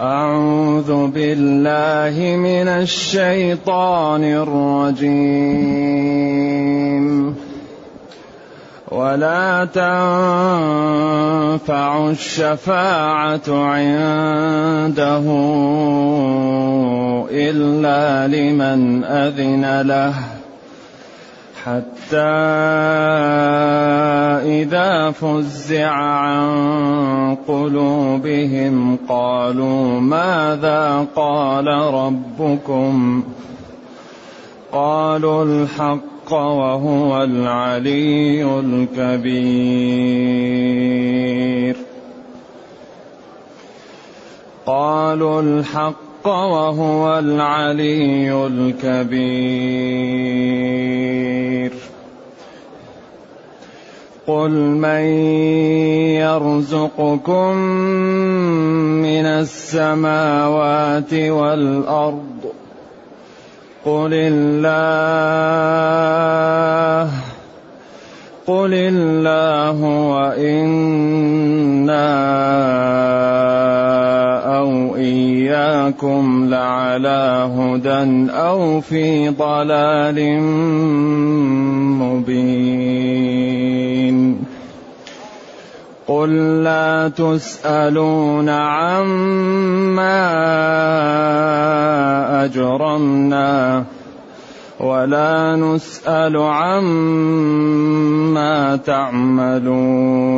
أعوذ بالله من الشيطان الرجيم. ولا تنفع الشفاعة عنده إلا لمن أذن له. حتى إذا فزع عن قلوبهم قالوا ماذا قال ربكم؟ قالوا الحق وهو العلي الكبير. قالوا الحق وهو العلي الكبير. قل من يرزقكم من السماوات والأرض قل الله قل الله وأنا اياكم لعلى هدى أو في ضلال مبين. قل لا تسألون عما أجرمنا ولا نسأل عما تعملون.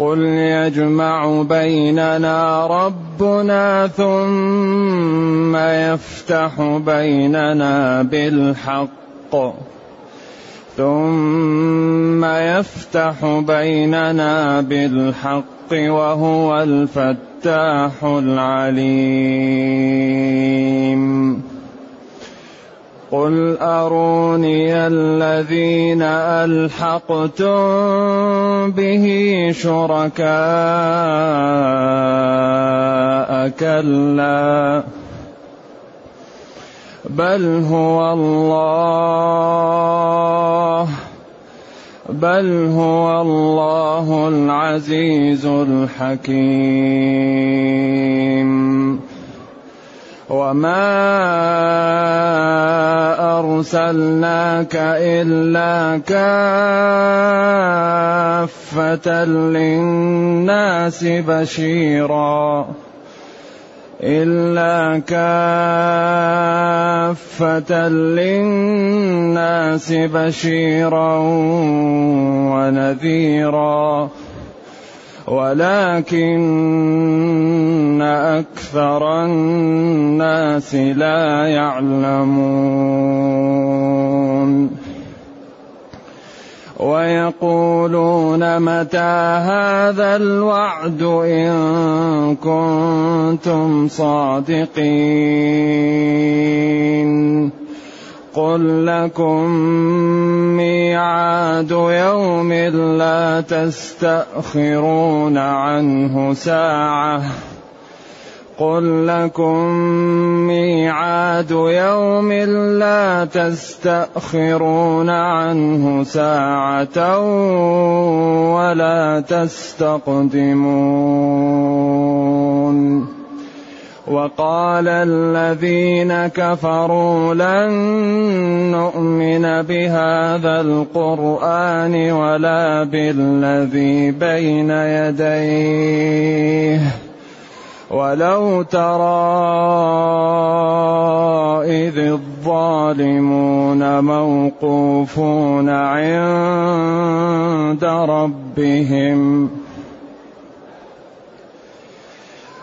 قل يجمع بيننا ربنا ثم يفتح بيننا بالحق. ثم يفتح بيننا بالحق وهو الفتاح العليم. قل اروني الذين الحقتم به شركاء كلا بل هو الله بل هو الله العزيز الحكيم وما ارسلناك الا كافه للناس بشيرا إلا كافة للناس بشيرا ونذيرا ولكن أكثر الناس لا يعلمون. ويقولون متى هذا الوعد إن كنتم صادقين. قل لكم ميعاد يوم لا تستأخرون عنه ساعة. قل لكم ميعاد يوم لا تستأخرون عنه ساعة ولا تستقدمون. وقال الذين كفروا لن نؤمن بهذا القرآن ولا بالذي بين يديه. ولو ترى إذ الظالمون موقوفون عند ربهم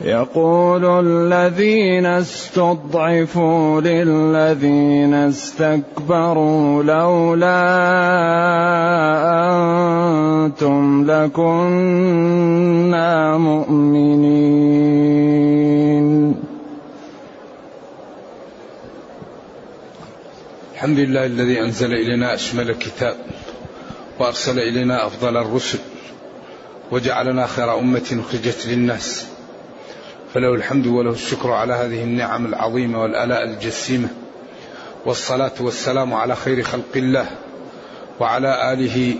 يقول الذين استضعفوا للذين استكبروا لولا أنتم لكنا مؤمنين. الحمد لله الذي أنزل إلينا أشمل الكتاب وأرسل إلينا أفضل الرسل وجعلنا خير أمة أخرجت للناس. فله الحمد وله الشكر على هذه النعم العظيمة والآلاء الجسيمة. والصلاة والسلام على خير خلق الله وعلى آله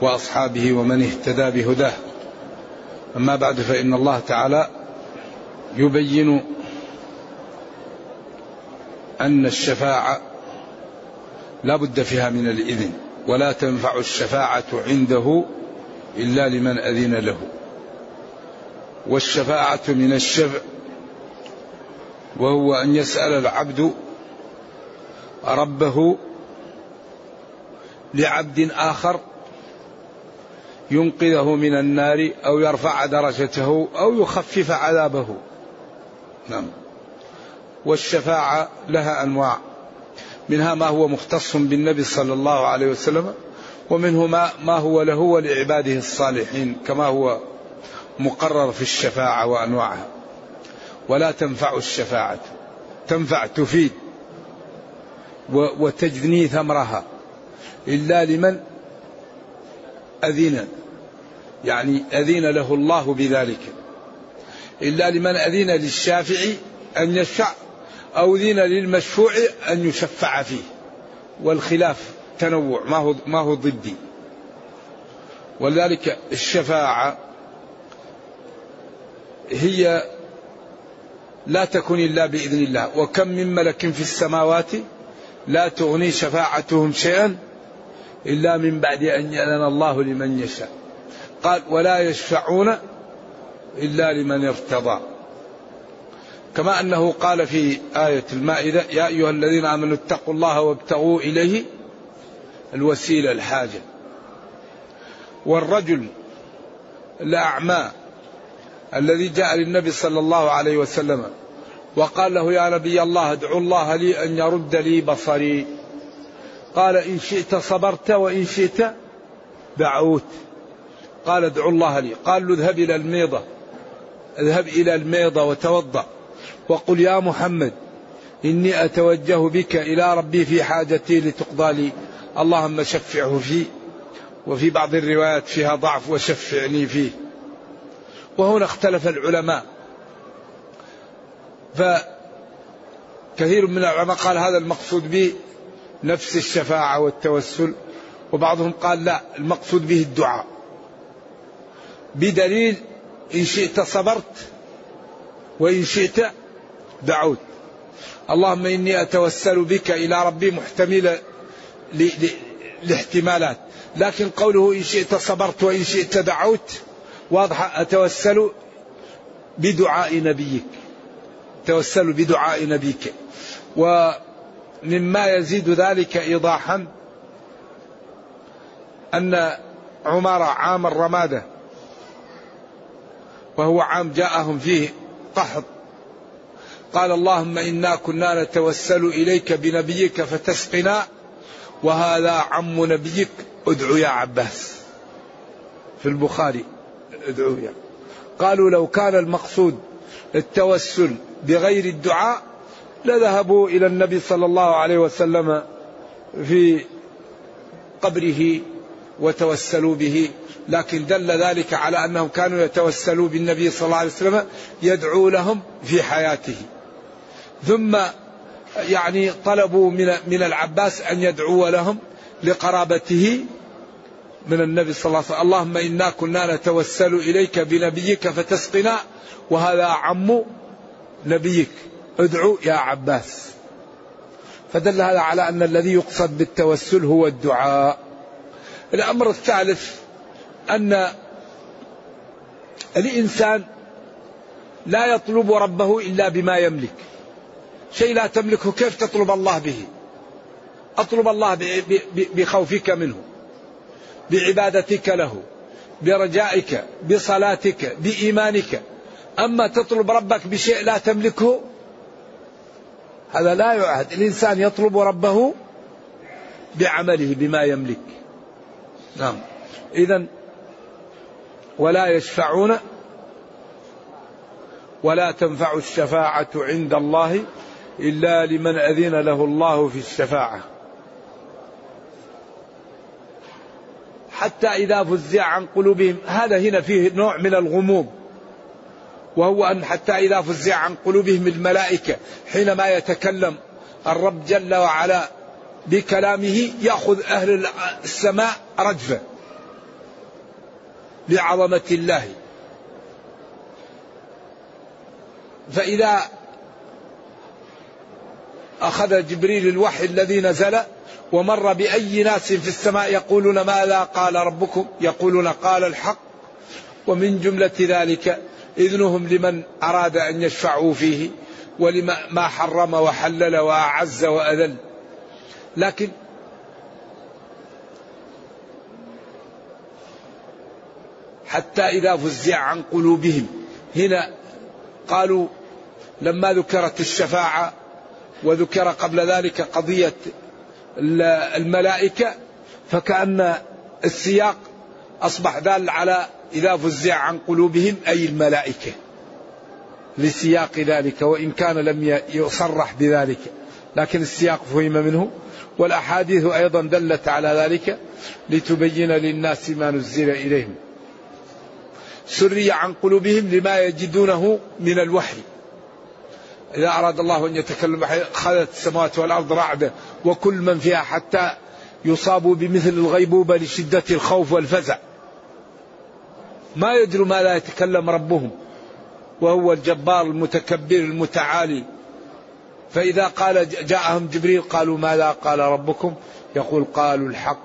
وأصحابه ومن اهتدى بهداه. أما بعد فإن الله تعالى يبين أن الشفاعة لا بد فيها من الإذن ولا تنفع الشفاعة عنده إلا لمن أذن له. والشفاعة من الشفع وهو أن يسأل العبد ربه لعبد آخر ينقذه من النار أو يرفع درجته أو يخفف عذابه. نعم. والشفاعة لها أنواع. منها ما هو مختص بالنبي صلى الله عليه وسلم ومنه ما, ما هو له ولعباده الصالحين كما هو مقرر في الشفاعة وأنواعها. ولا تنفع الشفاعة. تنفع تفيد. وتجني ثمرها إلا لمن؟ أذن. يعني أذن له الله بذلك. إلا لمن أذن للشافع أن يشفع أو أذن للمشفوع أن يشفع فيه. والخلاف تنوع ما هو ما هو ضدي. ولذلك الشفاعة هي لا تكون إلا بإذن الله. وكم من ملك في السماوات لا تغني شفاعتهم شيئا إلا من بعد أن يأذن الله لمن يشاء. قال ولا يشفعون إلا لمن ارتضى. كما أنه قال في آية المائدة يا أيها الذين آمنوا اتقوا الله وابتغوا إليه الوسيلة الحاجة. والرجل الأعمى الذي جاء للنبي صلى الله عليه وسلم وقال له يا نبي الله ادعو الله لي أن يرد لي بصري. قال إن شئت صبرت وإن شئت دعوت. قال ادعو الله لي. قال له اذهب إلى الميضة. اذهب إلى الميضة وتوضأ. وقل يا محمد إني أتوجه بك إلى ربي في حاجتي لتقضى لي. اللهم شفعه فيه وفي بعض الروايات فيها ضعف وشفعني فيه. وهنا اختلف العلماء. فكثير من العلماء قال هذا المقصود به نفس الشفاعة والتوسل وبعضهم قال لا المقصود به الدعاء. بدليل إن شئت صبرت وإن شئت دعوت. اللهم إني أتوسل بك إلى ربي محتملة لاحتمالات. لكن قوله إن شئت صبرت وإن شئت دعوت واضح أتوسل بدعاء نبيك. توسل بدعاء نبيك. ومما يزيد ذلك إيضاحا أن عمر عام الرمادة وهو عام جاءهم فيه قحط قال اللهم إنا كنا نتوسل إليك بنبيك فتسقنا وهذا عم نبيك ادعو يا عباس. في البخاري. يا قالوا لو كان المقصود التوسل بغير الدعاء لذهبوا إلى النبي صلى الله عليه وسلم في قبره وتوسلوا به. لكن دل ذلك على أنهم كانوا يتوسلوا بالنبي صلى الله عليه وسلم يدعو لهم في حياته. ثم يعني طلبوا من من العباس أن يدعو لهم لقرابته من النبي صلى الله عليه وسلم اللهم إنا كنا نتوسل إليك بنبيك فتسقنا وهذا عم نبيك. ادعو يا عباس. فدل هذا على أن الذي يقصد بالتوسل هو الدعاء. الأمر الثالث أن الإنسان لا يطلب ربه إلا بما يملك. شيء لا تملكه كيف تطلب الله به؟ أطلب الله بخوفك منه. بعبادتك له برجائك بصلاتك بإيمانك. أما تطلب ربك بشيء لا تملكه هذا لا يعهد. الإنسان يطلب ربه بعمله بما يملك. نعم. اذا ولا يشفعون ولا تنفع الشفاعة عند الله إلا لمن أذن له الله في الشفاعة. حتى إذا فزع عن قلوبهم. هذا هنا فيه نوع من الغموض وهو أن حتى إذا فزع عن قلوبهم الملائكة حينما يتكلم الرب جل وعلا بكلامه يأخذ أهل السماء رجفة. لعظمة الله. فإذا أخذ جبريل الوحي الذي نزل ومر بأي ناس في السماء يقولون ماذا قال ربكم؟ يقولون قال الحق. ومن جملة ذلك إذنهم لمن أراد أن يشفعوا فيه ولما ما حرم وحلل وأعز وأذل. لكن حتى إذا فزع عن قلوبهم هنا قالوا لما ذكرت الشفاعة وذكر قبل ذلك قضية الملائكة فكأن السياق أصبح دال على إذا فزع عن قلوبهم أي الملائكة. لسياق ذلك وإن كان لم يصرح بذلك. لكن السياق فهم منه والأحاديث أيضا دلت على ذلك لتبين للناس ما نزل إليهم. سري عن قلوبهم لما يجدونه من الوحي. إذا أراد الله أن يتكلم خذت السماوات والأرض رعدة وكل من فيها حتى يصابوا بمثل الغيبوبة لشدة الخوف والفزع. ما يدروا ما لا يتكلم ربهم. وهو الجبار المتكبر المتعالي. فإذا قال جاءهم جبريل قالوا ماذا قال ربكم؟ يقول قالوا الحق.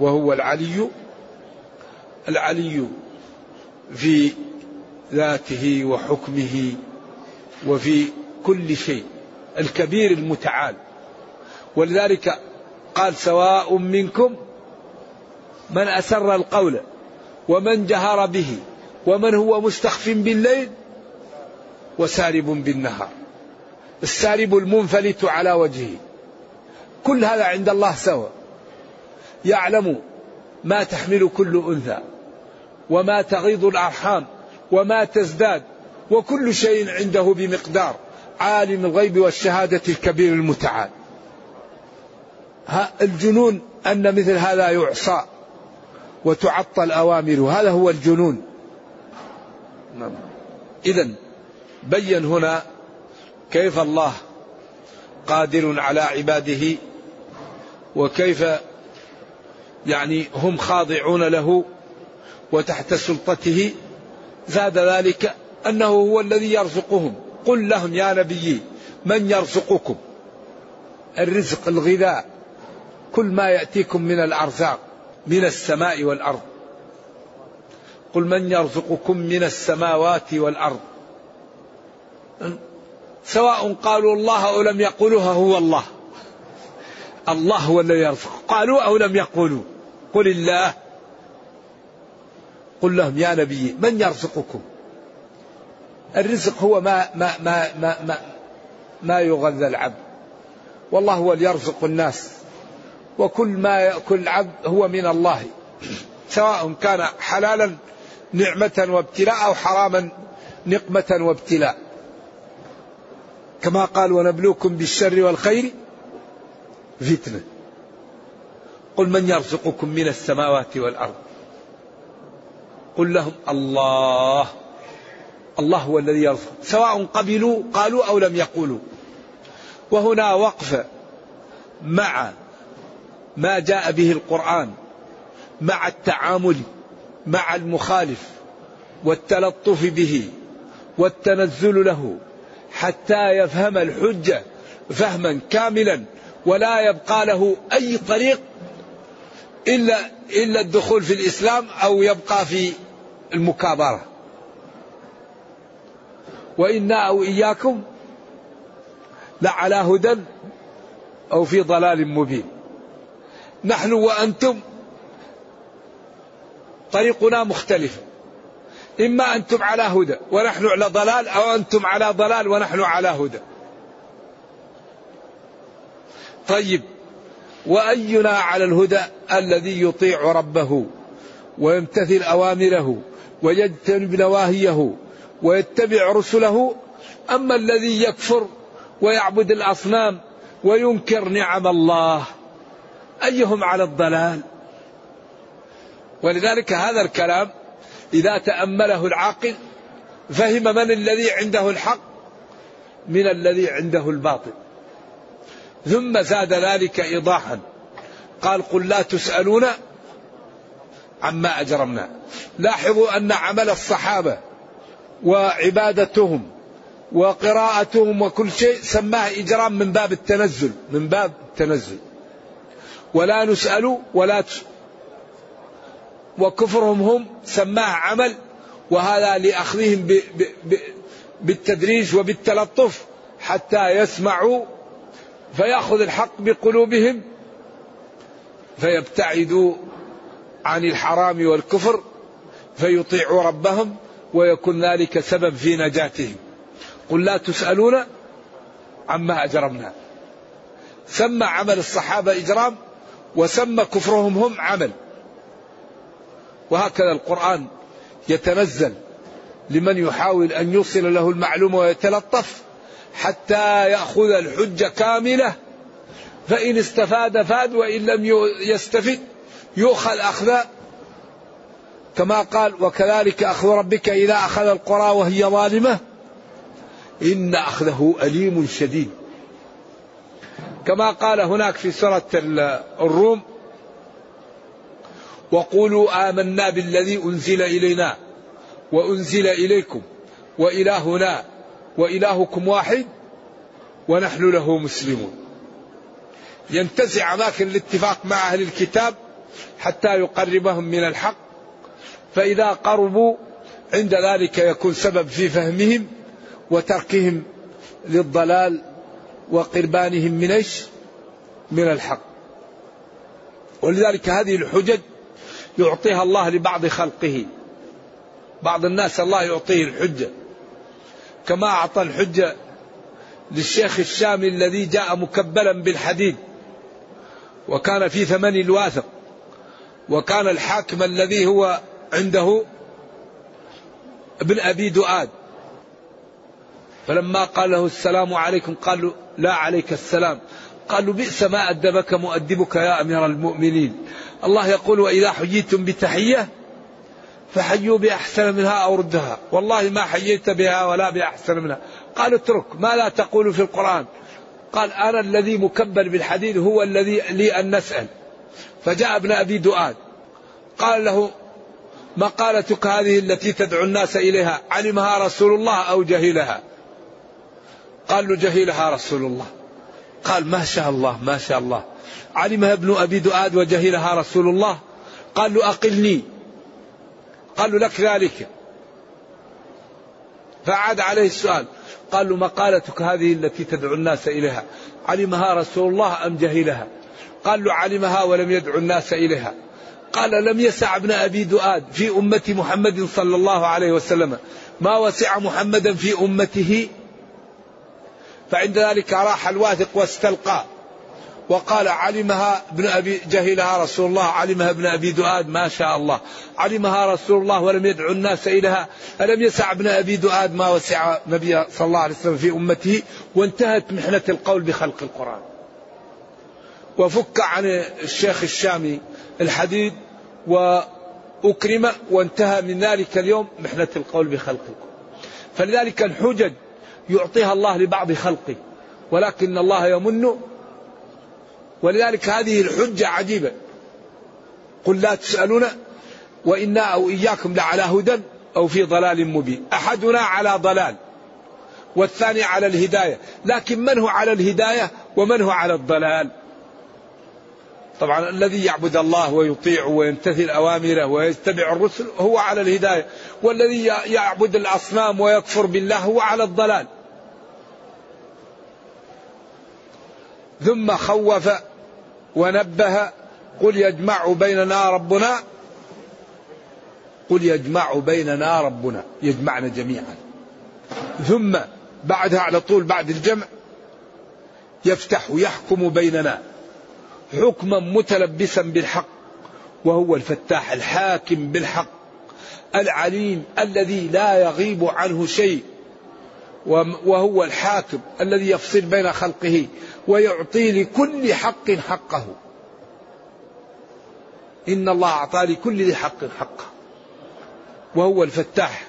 وهو العلي. العلي في ذاته وحكمه وفي كل شيء. الكبير المتعال. ولذلك قال سواء منكم من أسر القول ومن جهر به ومن هو مستخف بالليل وسارب بالنهار. السارب المنفلت على وجهه. كل هذا عند الله سواء يعلم ما تحمل كل أنثى وما تغيض الأرحام وما تزداد وكل شيء عنده بمقدار. عالم الغيب والشهادة الكبير المتعال. الجنون أن مثل هذا يعصى وتعطل أوامره. هذا هو الجنون. نعم. اذا بين هنا كيف الله قادر على عباده وكيف يعني هم خاضعون له وتحت سلطته. زاد ذلك أنه هو الذي يرزقهم. قل لهم يا نبي من يرزقكم؟ الرزق الغذاء. كل ما يأتيكم من الأرزاق من السماء والأرض. قل من يرزقكم من السماوات والأرض؟ سواء قالوا الله أو لم يقولوها هو الله. الله هو الذي يرزق. قالوا أو لم يقولوا. قل الله. قل لهم يا نبي من يرزقكم؟ الرزق هو ما ما ما ما ما, ما يغذى العبد. والله هو اللي يرزق الناس. وكل ما يأكل العبد هو من الله. سواء كان حلالا نعمة وابتلاء أو حراما نقمة وابتلاء. كما قال ونبلوكم بالشر والخير فتنة. قل من يرزقكم من السماوات والأرض؟ قل لهم الله. الله هو الذي يرزق. سواء قبلوا قالوا أو لم يقولوا. وهنا وقف مع ما جاء به القرآن مع التعامل مع المخالف والتلطف به والتنزل له حتى يفهم الحجة فهما كاملا ولا يبقى له أي طريق إلا إلا الدخول في الإسلام أو يبقى في المكابرة. وإنا أو إياكم لعلى هدى أو في ضلال مبين. نحن وأنتم طريقنا مختلف. إما أنتم على هدى ونحن على ضلال أو أنتم على ضلال ونحن على هدى. طيب وأينا على الهدى الذي يطيع ربه ويمتثل أوامره ويجتنب نواهيه ويتبع رسله؟ أما الذي يكفر ويعبد الأصنام وينكر نعم الله أيهم على الضلال؟ ولذلك هذا الكلام إذا تأمله العاقل فهم من الذي عنده الحق من الذي عنده الباطل. ثم زاد ذلك إيضاحا. قال قل لا تسألون عما أجرمنا. لاحظوا أن عمل الصحابة وعبادتهم وقراءتهم وكل شيء سماه إجرام من باب التنزل من باب التنزل. ولا نسأل ولا وكفرهم هم سماه عمل وهذا لأخذهم ب ب ب بالتدريج وبالتلطف حتى يسمعوا فيأخذ الحق بقلوبهم فيبتعدوا عن الحرام والكفر فيطيعوا ربهم ويكون ذلك سبب في نجاتهم. قل لا تسألون عما أجرمنا. سمى عمل الصحابة إجرام وسمى كفرهم هم عمل. وهكذا القرآن يتنزل لمن يحاول أن يوصل له المعلومة ويتلطف حتى يأخذ الحجة كاملة. فإن استفاد فاد وإن لم يستفد يؤخذ أخذ. كما قال وكذلك أخذ ربك إذا أخذ القرى وهي ظالمة. إن أخذه أليم شديد. كما قال هناك في سورة الروم وقولوا آمنا بالذي أنزل إلينا وأنزل إليكم وإلهنا وإلهكم واحد ونحن له مسلمون. ينتزع أماكن الاتفاق مع أهل الكتاب حتى يقربهم من الحق فإذا قربوا عند ذلك يكون سبب في فهمهم وتركهم للضلال وقربانهم من إيش؟ من الحق. ولذلك هذه الحجج يعطيها الله لبعض خلقه. بعض الناس الله يعطيه الحجة. كما أعطى الحجة للشيخ الشامي الذي جاء مكبلا بالحديد وكان في ثمن الواثق وكان الحاكم الذي هو عنده ابن أبي دؤاد فلما قال له السلام عليكم قال له لا عليك السلام. قال له بئس ما أدبك مؤدبك يا أمير المؤمنين. الله يقول وإذا حييتم بتحية فحيوا بأحسن منها أو ردها. والله ما حييت بها ولا بأحسن منها. قال اترك ما لا تقول في القرآن. قال أنا الذي مكبل بالحديد هو الذي لي أن نسأل. فجاء ابن أبي دؤاد. قال له مقالتك هذه التي تدعو الناس إليها علمها رسول الله أو جهلها؟ قال له جهلها رسول الله. قال ما شاء الله ما شاء الله. علمها ابن أبي دؤاد وجهلها رسول الله. قال له أقلني. قال له لك ذلك. فعاد عليه السؤال. قال له مقالتك هذه التي تدعو الناس إليها علمها رسول الله أم جهلها قال له علمها ولم يدعو الناس إليها. قال لم يسع ابن أبي دؤاد في أمة محمد صلى الله عليه وسلم. ما وسع محمدا في أمته فعند ذلك راح الواثق واستلقى. وقال علمها ابن أبي جهلها رسول الله علمها ابن أبي دؤاد ما شاء الله. علمها رسول الله ولم يدعو الناس إليها. ألم يسع ابن أبي دؤاد ما وسع النبي صلى الله عليه وسلم في أمته؟ وانتهت محنة القول بخلق القرآن. وفك عن الشيخ الشامي الحديد وأكرم وانتهى من ذلك اليوم محنة القول بخلق القرآن. فلذلك الحجج يعطيها الله لبعض خلقه ولكن الله يمن. ولذلك هذه الحجة عجيبة. قل لا تسألون وإنا أو إياكم لعلى هدى أو في ضلال مبين. أحدنا على ضلال والثاني على الهداية. لكن من هو على الهداية ومن هو على الضلال؟ طبعا الذي يعبد الله ويطيع ويمتثل أوامره ويتبع الرسل هو على الهداية والذي يعبد الأصنام ويكفر بالله هو على الضلال. ثم خوف ونبه قل يجمع بيننا ربنا قل يجمع بيننا ربنا يجمعنا جميعا. ثم بعدها على طول بعد الجمع يفتح يحكم بيننا حكما متلبسا بالحق وهو الفتاح الحاكم بالحق العليم الذي لا يغيب عنه شيء. وهو الحاكم الذي يفصل بين خلقه ويعطي لكل حق حقه. إن الله أعطى لكل ذي حق حقه. وهو الفتاح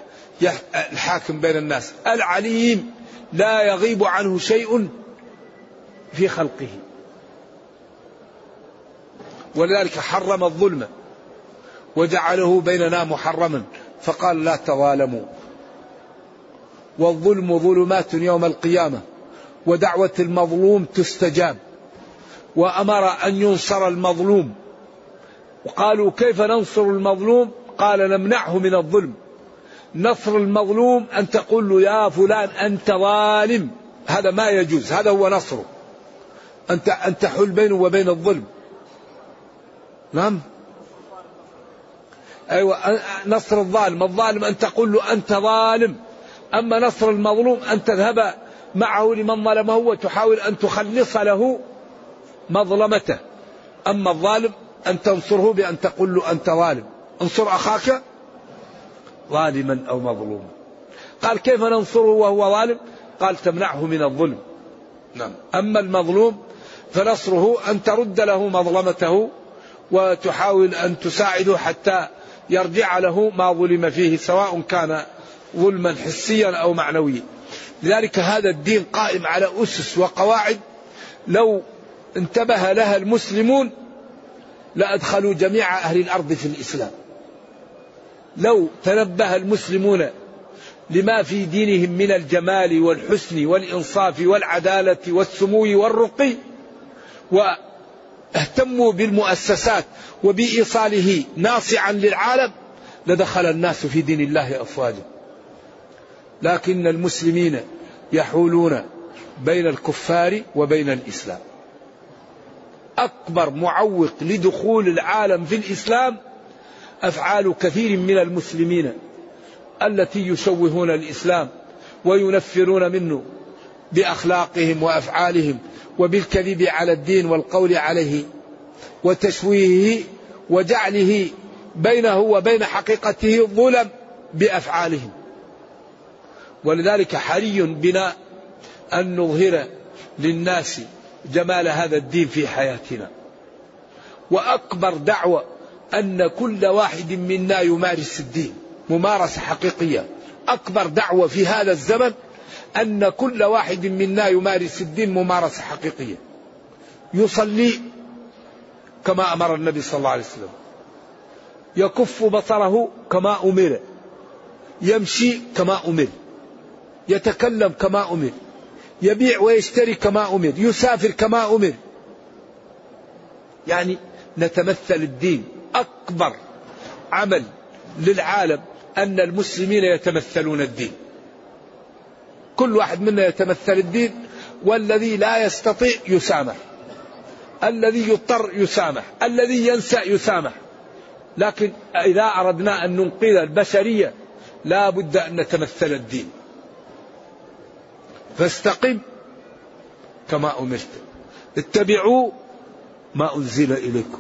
الحاكم بين الناس. العليم لا يغيب عنه شيء في خلقه. ولذلك حرم الظلم وجعله بيننا محرما. فقال لا تظالموا. والظلم ظلمات يوم القيامة ودعوة المظلوم تستجاب. وأمر أن ينصر المظلوم. وقالوا كيف ننصر المظلوم؟ قال نمنعه من الظلم. نصر المظلوم أن تقول له يا فلان أنت ظالم. هذا ما يجوز هذا هو نصره. أنت ان تحل بينه وبين الظلم. نعم؟ أيوة نصر الظالم. الظالم أن تقول له أنت ظالم. أما نصر المظلوم أن تذهب معه لمن ظلمه وتحاول أن تخلص له مظلمته. أما الظالم أن تنصره بأن تقول له أنت ظالم. انصر أخاك ظالما أو مظلوما. قال كيف ننصره وهو ظالم؟ قال تمنعه من الظلم. نعم. أما المظلوم فنصره أن ترد له مظلمته وتحاول أن تساعده حتى يرجع له ما ظلم فيه سواء كان ظلما حسيا أو معنويا. لذلك هذا الدين قائم على أسس وقواعد. لو انتبه لها المسلمون لأدخلوا جميع أهل الأرض في الإسلام. لو تنبه المسلمون لما في دينهم من الجمال والحسن والإنصاف والعدالة والسمو والرقي واهتموا بالمؤسسات وبإيصاله ناصعا للعالم لدخل الناس في دين الله أفواجا. لكن المسلمين يحولون بين الكفار وبين الإسلام أكبر معوق لدخول العالم في الإسلام أفعال كثير من المسلمين التي يشوهون الإسلام وينفرون منه بأخلاقهم وأفعالهم وبالكذب على الدين والقول عليه وتشويهه وجعله بينه وبين حقيقته ظلم بأفعالهم. ولذلك حري بنا أن نظهر للناس جمال هذا الدين في حياتنا. وأكبر دعوة أن كل واحد منا يمارس الدين ممارسة حقيقية. أكبر دعوة في هذا الزمن أن كل واحد منا يمارس الدين ممارسة حقيقية. يصلي كما أمر النبي صلى الله عليه وسلم يكف بصره كما أمر يمشي كما أمر يتكلم كما أمر يبيع ويشتري كما أمر يسافر كما أمر. يعني نتمثل الدين أكبر عمل للعالم أن المسلمين يتمثلون الدين. كل واحد منا يتمثل الدين والذي لا يستطيع يسامح الذي يضطر يسامح الذي ينسى يسامح. لكن إذا أردنا أن ننقذ البشرية لا بد أن نتمثل الدين. فاستقم كما أمرت. اتبعوا ما أنزل إليكم.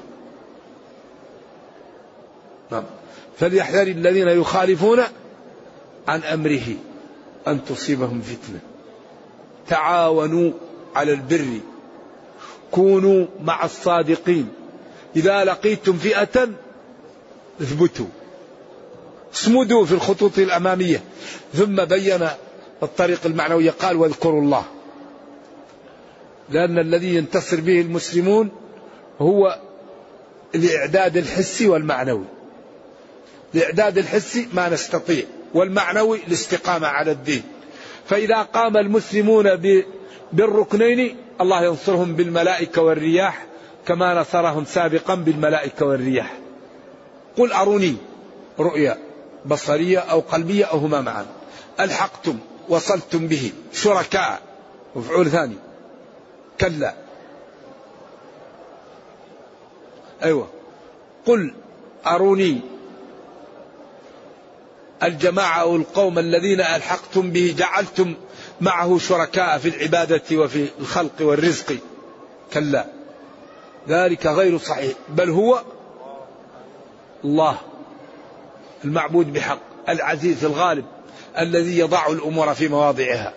نعم. فليحذر الذين يخالفون عن أمره أن تصيبهم فتنة. تعاونوا على البر. كونوا مع الصادقين. إذا لقيتم فئة اثبتوا. اصمدوا في الخطوط الأمامية. ثم بين الطريق المعنوي قال واذكروا الله. لأن الذي ينتصر به المسلمون هو الإعداد الحسي والمعنوي. الإعداد الحسي ما نستطيع والمعنوي الاستقامة على الدين. فإذا قام المسلمون بالركنين الله ينصرهم بالملائكة والرياح كما نصرهم سابقا بالملائكة والرياح. قل أروني رؤيا بصرية أو قلبية أو هما معا. ألحقتم وصلتم به. شركاء. مفعول ثاني. كلا. أيوة. قل أروني الجماعة أو القوم الذين ألحقتم به جعلتم معه شركاء في العبادة وفي الخلق والرزق. كلا. ذلك غير صحيح. بل هو الله. المعبود بحق. العزيز الغالب الذي يضع الأمور في مواضعها.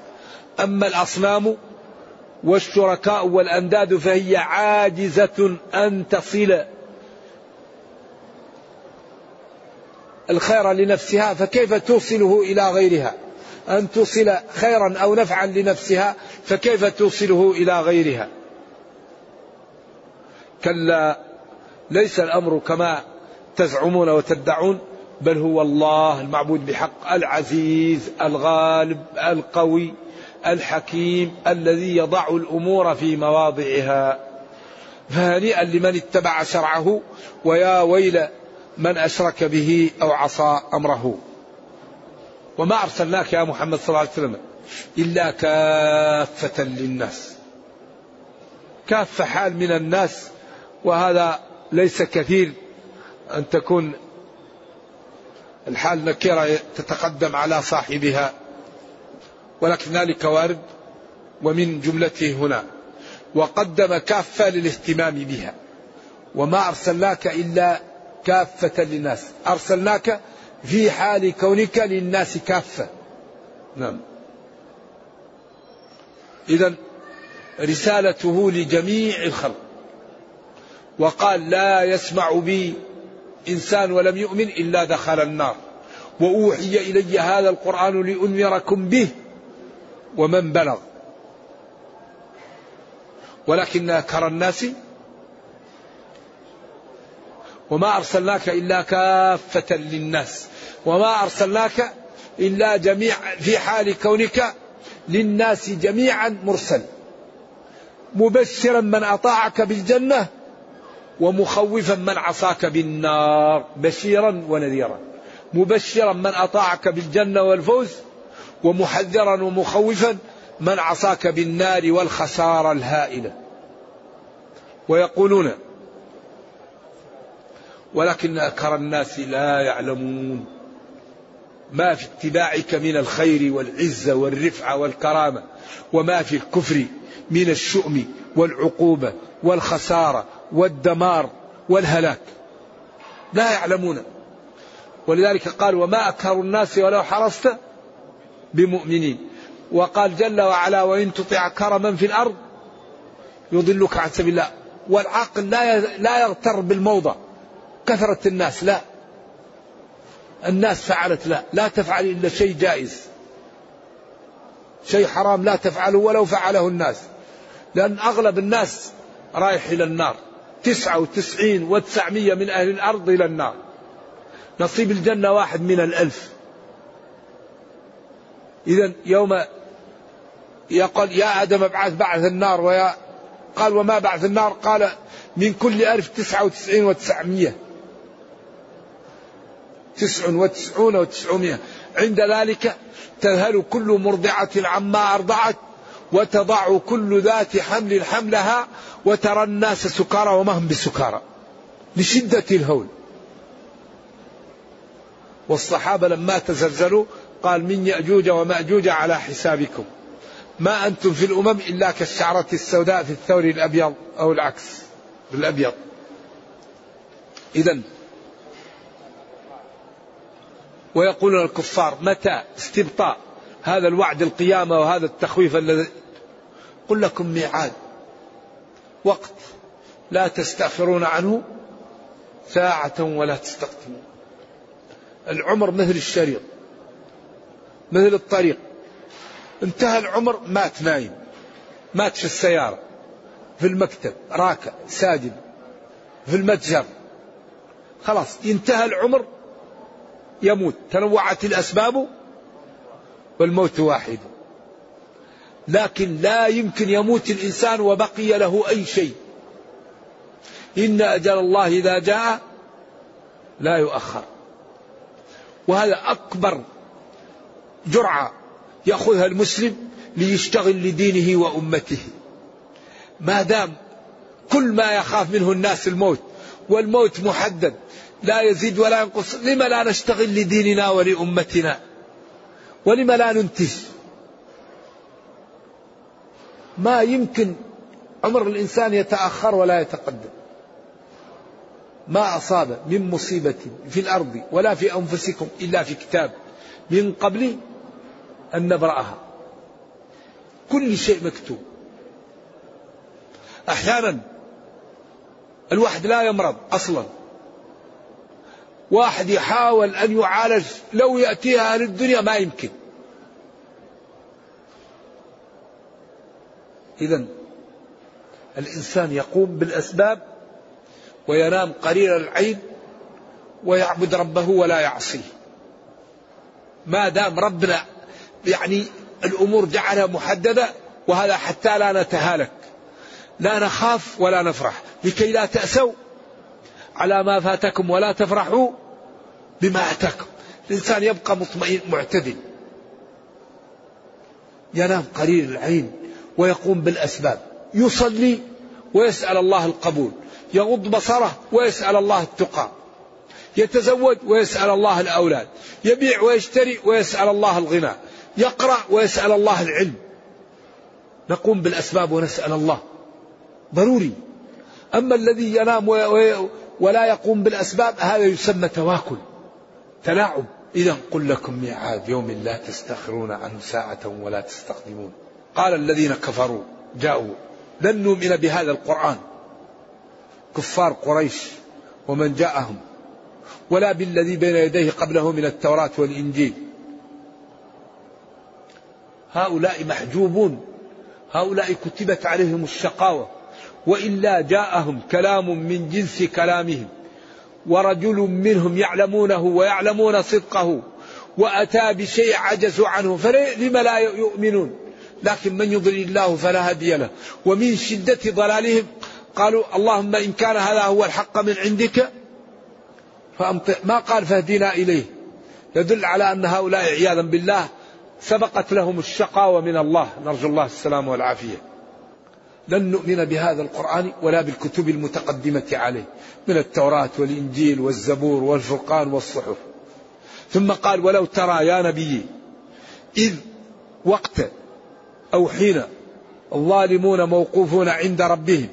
أما الأصنام والشركاء والأنداد فهي عاجزة أن تصل الخير لنفسها فكيف توصله إلى غيرها؟ أن توصل خيرا أو نفعا لنفسها فكيف توصله إلى غيرها؟ كلا ليس الأمر كما تزعمون وتدعون. بل هو الله المعبود بحق العزيز الغالب القوي الحكيم الذي يضع الأمور في مواضعها. فهنيئا لمن اتبع شرعه ويا ويل من أشرك به أو عصى أمره. وما أرسلناك يا محمد صلى الله عليه وسلم إلا كافة للناس. كافة حال من الناس وهذا ليس كثير أن تكون الحال نكره تتقدم على صاحبها ولكن ذلك وارد ومن جملته هنا. وقدم كافة للاهتمام بها وما أرسلناك إلا كافة للناس. أرسلناك في حال كونك للناس كافة. نعم. إذا رسالته لجميع الخلق. وقال لا يسمع بي إنسان ولم يؤمن إلا دخل النار. وأوحي إلي هذا القرآن لأنذركم به ومن بلغ. ولكن أكثر الناس وما أرسلناك إلا كافة للناس. وما أرسلناك إلا جميع في حال كونك للناس جميعا مرسل. مبشرا من أطاعك بالجنة ومخوفا من عصاك بالنار بشيرا ونذيرا. مبشرا من أطاعك بالجنة والفوز ومحذرا ومخوفا من عصاك بالنار والخسارة الهائلة. ويقولون ولكن أكثر الناس لا يعلمون ما في اتباعك من الخير والعزة والرفعة والكرامة وما في الكفر من الشؤم والعقوبة والخسارة والدمار والهلاك. لا يعلمون. ولذلك قال وما أكثر الناس ولو حرصت بمؤمنين. وقال جل وعلا وإن تطع كرما في الأرض يضلك عن سبيل الله. والعاقل لا لا يغتر بالموضع كثرة الناس لا. الناس فعلت لا. لا تفعل إلا شيء جائز. شيء حرام لا تفعله ولو فعله الناس. لأن أغلب الناس رايح إلى النار. تسعة وتسعين وتسعمية من أهل الأرض إلى النار. نصيب الجنة واحد من الألف. إذا يوم يقول يا آدم ابعث بعث النار ويا قال وما بعث النار؟ قال من كل ألف تسعة وتسعين وتسعمية. تسع وتسعون وتسعمية. عند ذلك تذهل كل مرضعة عما أرضعت وتضع كل ذات حمل حملها وترى الناس سكارى وما هم بسكارى. لشدة الهول. والصحابة لما تزلزلوا قال من يأجوج ومأجوج على حسابكم. ما أنتم في الأمم إلا كالشعرة السوداء في الثور الأبيض أو العكس. الأبيض. إذا ويقولون الكفار متى استبطاء هذا الوعد القيامة وهذا التخويف الذي قل لكم ميعاد. وقت. لا تستأخرون عنه ساعة ولا تستقدمون. العمر مثل الشريط مثل الطريق. انتهى العمر مات نايم مات في السيارة. في المكتب راكع ساجد. في المتجر. خلاص انتهى العمر يموت. تنوعت الأسباب والموت واحد. لكن لا يمكن يموت الإنسان وبقي له أي شيء. إن أجل الله إذا جاء لا يؤخر. وهذا أكبر جرعة يأخذها المسلم ليشتغل لدينه وأمته. ما دام كل ما يخاف منه الناس الموت والموت محدد لا يزيد ولا ينقص لما لا نشتغل لديننا ولأمتنا؟ ولما لا ننتج ما يمكن عمر الإنسان يتأخر ولا يتقدم. ما أصاب من مصيبة في الأرض ولا في أنفسكم إلا في كتاب من قبل أن نبرأها. كل شيء مكتوب. أحيانا الواحد لا يمرض أصلا. واحد يحاول أن يعالج لو يأتيها أهل الدنيا ما يمكن. إذا الإنسان يقوم بالأسباب وينام قليل العين ويعبد ربه ولا يعصيه. ما دام ربنا يعني الأمور جعلها محددة وهذا حتى لا نتهالك. لا نخاف ولا نفرح. لكي لا تأسوا على ما فاتكم ولا تفرحوا بما أتاكم. الإنسان يبقى مطمئن معتدل. ينام قليل العين. ويقوم بالأسباب. يصلي ويسأل الله القبول. يغض بصره ويسأل الله التقى. يتزوج ويسأل الله الأولاد. يبيع ويشتري ويسأل الله الغنى. يقرأ ويسأل الله العلم. نقوم بالأسباب ونسأل الله. ضروري. أما الذي ينام ولا يقوم بالأسباب هذا يسمى تواكل. تلاعب. إذا قل لكم ميعاد يوم لا تستخرون عنه ساعة ولا تستقدمون. قال الذين كفروا جاءوا. لن نؤمن بهذا القرآن. كفار قريش ومن جاءهم. ولا بالذي بين يديه قبله من التوراة والإنجيل. هؤلاء محجوبون. هؤلاء كتبت عليهم الشقاوة. وإلا جاءهم كلام من جنس كلامهم. ورجل منهم يعلمونه ويعلمون صدقه. وأتى بشيء عجزوا عنه. فلم لا يؤمنون؟ لكن من يضلل الله فلا هدي له. ومن شدة ضلالهم قالوا اللهم إن كان هذا هو الحق من عندك فأمطر ما قال فاهدنا إليه. يدل على أن هؤلاء عياذا بالله سبقت لهم الشقاوة من الله. نرجو الله السلام والعافية. لن نؤمن بهذا القرآن ولا بالكتب المتقدمة عليه من التوراة والإنجيل والزبور والفرقان والصحف. ثم قال ولو ترى يا نبي إذ وقت أو حين الظالمون موقوفون عند ربهم.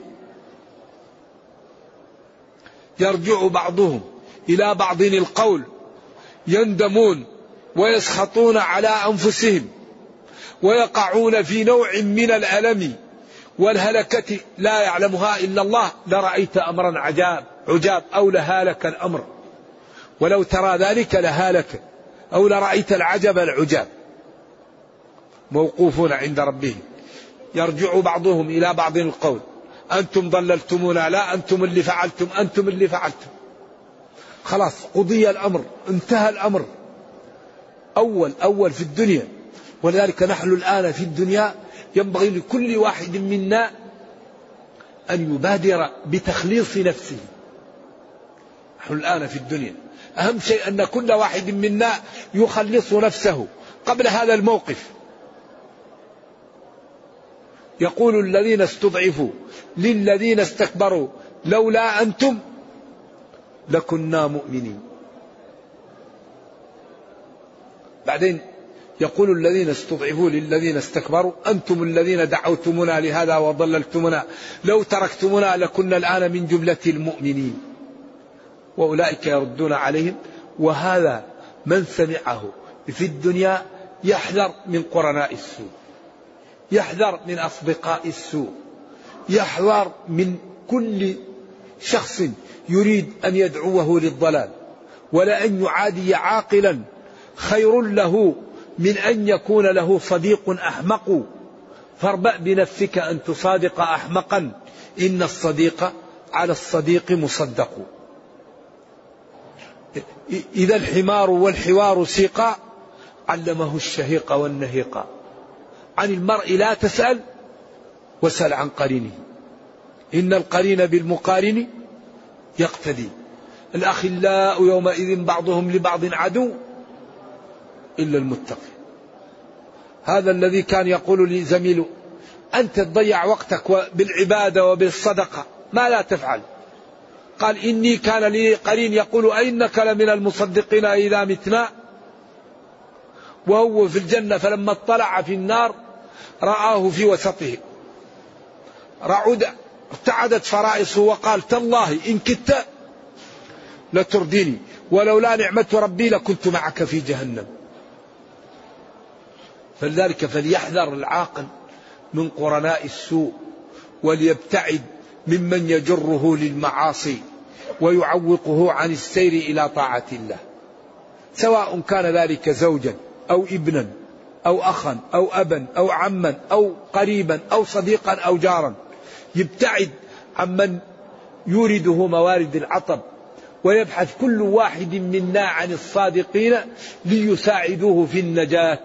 يرجع بعضهم إلى بعض القول يندمون ويسخطون على أنفسهم ويقعون في نوع من الألم والهلكة. لا يعلمها إلا الله. لرأيت أمرا عجاب عجاب أو لهالك الأمر. ولو ترى ذلك لهالك أو لرأيت العجب العجاب. موقوفون عند ربهم. يرجع بعضهم إلى بعض القول. أنتم ضللتمونا لا أنتم اللي فعلتم أنتم اللي فعلتم. خلاص قضي الأمر انتهى الأمر. أول أول في الدنيا. ولذلك نحن الآن في الدنيا ينبغي لكل واحد منا أن يبادر بتخليص نفسه. نحن الآن في الدنيا. أهم شيء أن كل واحد منا يخلص نفسه قبل هذا الموقف. يقول الذين استضعفوا للذين استكبروا لولا أنتم لكنا مؤمنين. بعدين يقول الذين استضعفوا للذين استكبروا أنتم الذين دعوتمنا لهذا وضللتمنا لو تركتمنا لكنا الآن من جملة المؤمنين. وأولئك يردون عليهم وهذا من سمعه في الدنيا يحذر من قرناء السوء. يحذر من أصدقاء السوء يحذر من كل شخص يريد أن يدعوه للضلال ولأن يعادي عاقلا. خير له من أن يكون له صديق أحمق. فاربأ بنفسك أن تصادق أحمقا. إن الصديق على الصديق مصدق. إذا الحمار والحوار سيقا علمه الشهيق والنهيق عن المرء لا تسأل وسل عن قرينه. إن القرين بالمقارن يقتدي. الأخلاء يومئذ بعضهم لبعض عدو إلا المتقي. هذا الذي كان يقول لزميله أنت تضيع وقتك بالعبادة وبالصدقة ما لا تفعل. قال إني كان لي قرين يقول أئنك لمن المصدقين إذا متنا؟ وهو في الجنة فلما اطلع في النار رآه في وسطه رعد ارتعدت فرائصه وقال تالله إن كدت لترديني. ولولا نعمة ربي لكنت معك في جهنم. فلذلك فليحذر العاقل من قرناء السوء وليبتعد ممن يجره للمعاصي ويعوقه عن السير إلى طاعة الله. سواء كان ذلك زوجا أو ابنا. أو أخا أو أبا أو عما أو قريبا أو صديقا أو جارا. يبتعد عمن يورده موارد العطب ويبحث كل واحد منا عن الصادقين ليساعدوه في النجاة.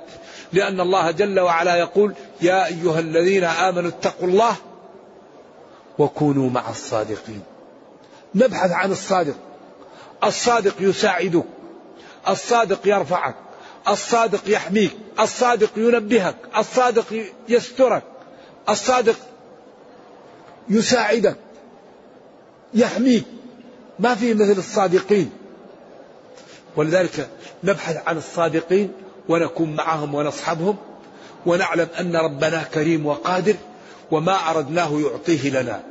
لأن الله جل وعلا يقول يا أيها الذين آمنوا اتقوا الله وكونوا مع الصادقين. نبحث عن الصادق. الصادق يساعدك الصادق يرفعك. الصادق يحميك الصادق ينبهك الصادق يسترك الصادق يساعدك يحميك. ما في مثل الصادقين. ولذلك نبحث عن الصادقين ونكون معهم ونصحبهم ونعلم أن ربنا كريم وقادر وما أردناه يعطيه لنا.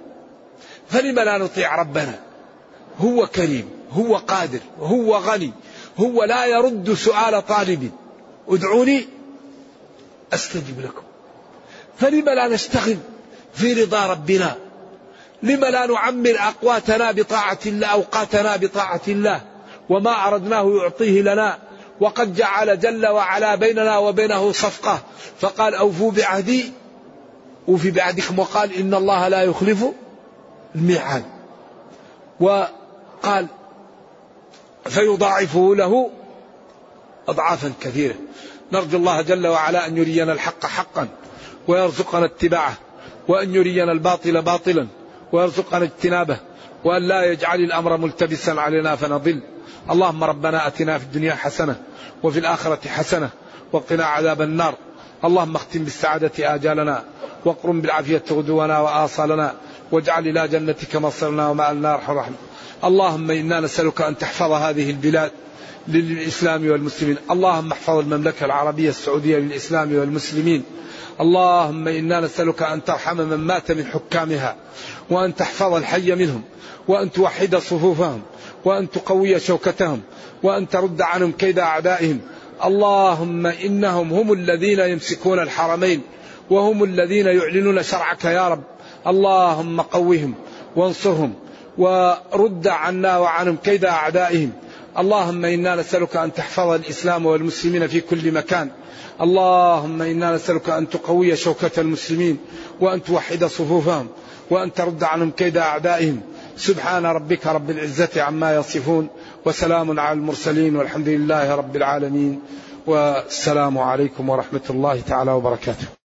فلم لا نطيع ربنا؟ هو كريم هو قادر هو غني. هو لا يرد سؤال طالب. ادعوني أستجب لكم. فلم لا نشتغل في رضا ربنا؟ لم لا نعمر أقواتنا بطاعة الله أوقاتنا بطاعة الله؟ وما أردناه يعطيه لنا. وقد جعل جل وعلا بيننا وبينه صفقة. فقال أوفوا بعهدي. أوفي بعهدكم. وقال إن الله لا يخلف الميعاد. وقال فيضاعفه له أضعافا كثيرة. نرجو الله جل وعلا أن يرينا الحق حقا ويرزقنا اتباعه وأن يرينا الباطل باطلا ويرزقنا اجتنابه وأن لا يجعل الأمر ملتبسا علينا فنضل. اللهم ربنا أتنا في الدنيا حسنة وفي الآخرة حسنة وقنا عذاب النار. اللهم اختم بالسعادة آجالنا واقرم بالعافية غدونا وآصالنا. واجعل إلى جنتك مصرنا ومع النار رحمة اللهم إنا نسألك أن تحفظ هذه البلاد للإسلام والمسلمين. اللهم احفظ المملكة العربية السعودية للإسلام والمسلمين. اللهم إنا نسألك أن ترحم من مات من حكامها وأن تحفظ الحي منهم وأن توحد صفوفهم وأن تقوي شوكتهم وأن ترد عنهم كيد أعدائهم. اللهم إنهم هم الذين يمسكون الحرمين وهم الذين يعلنون شرعك يا رب. اللهم قوهم وانصرهم ورد عنا وعنهم كيد أعدائهم. اللهم إنا نسألك أن تحفظ الإسلام والمسلمين في كل مكان. اللهم إنا نسألك أن تقوي شوكة المسلمين وأن توحد صفوفهم وأن ترد عنهم كيد أعدائهم. سبحان ربك رب العزة عما يصفون وسلام على المرسلين والحمد لله رب العالمين. والسلام عليكم ورحمة الله تعالى وبركاته.